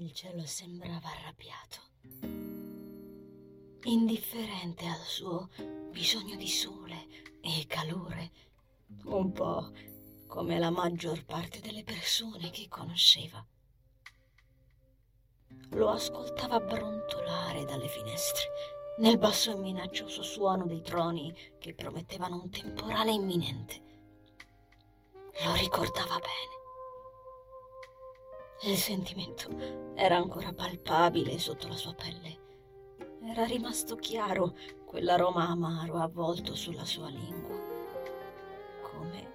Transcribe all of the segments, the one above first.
Il cielo sembrava arrabbiato, indifferente al suo bisogno di sole e calore, un po' come la maggior parte delle persone che conosceva. Lo ascoltava brontolare dalle finestre, nel basso e minaccioso suono dei troni che promettevano un temporale imminente. Lo ricordava bene. Il sentimento era ancora palpabile sotto la sua pelle. Era rimasto chiaro quell'aroma amaro avvolto sulla sua lingua. Come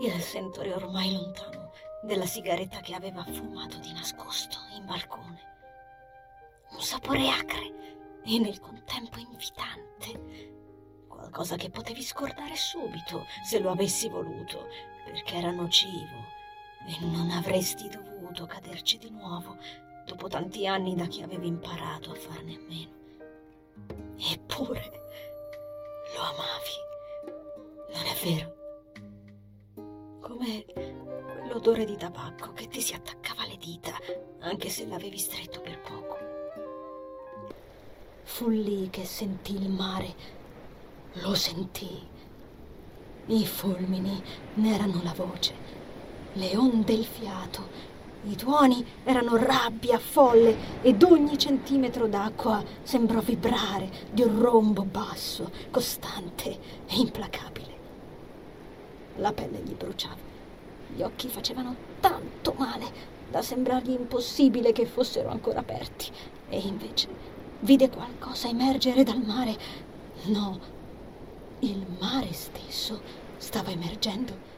il sentore ormai lontano della sigaretta che aveva fumato di nascosto in balcone. Un sapore acre e nel contempo invitante. Qualcosa che potevi scordare subito se lo avessi voluto, perché era nocivo e non avresti dovuto caderci di nuovo dopo tanti anni da che avevi imparato a farne a meno. Eppure lo amavi, non è vero? Come quell'odore di tabacco che ti si attaccava alle dita, anche se l'avevi stretto per poco. Fu lì che sentì il mare, lo sentì. I fulmini ne erano la voce le onde il fiato. I tuoni erano rabbia folle ed ogni centimetro d'acqua sembrò vibrare di un rombo basso, costante e implacabile. La pelle gli bruciava, gli occhi facevano tanto male da sembrargli impossibile che fossero ancora aperti e invece vide qualcosa emergere dal mare. No, il mare stesso stava emergendo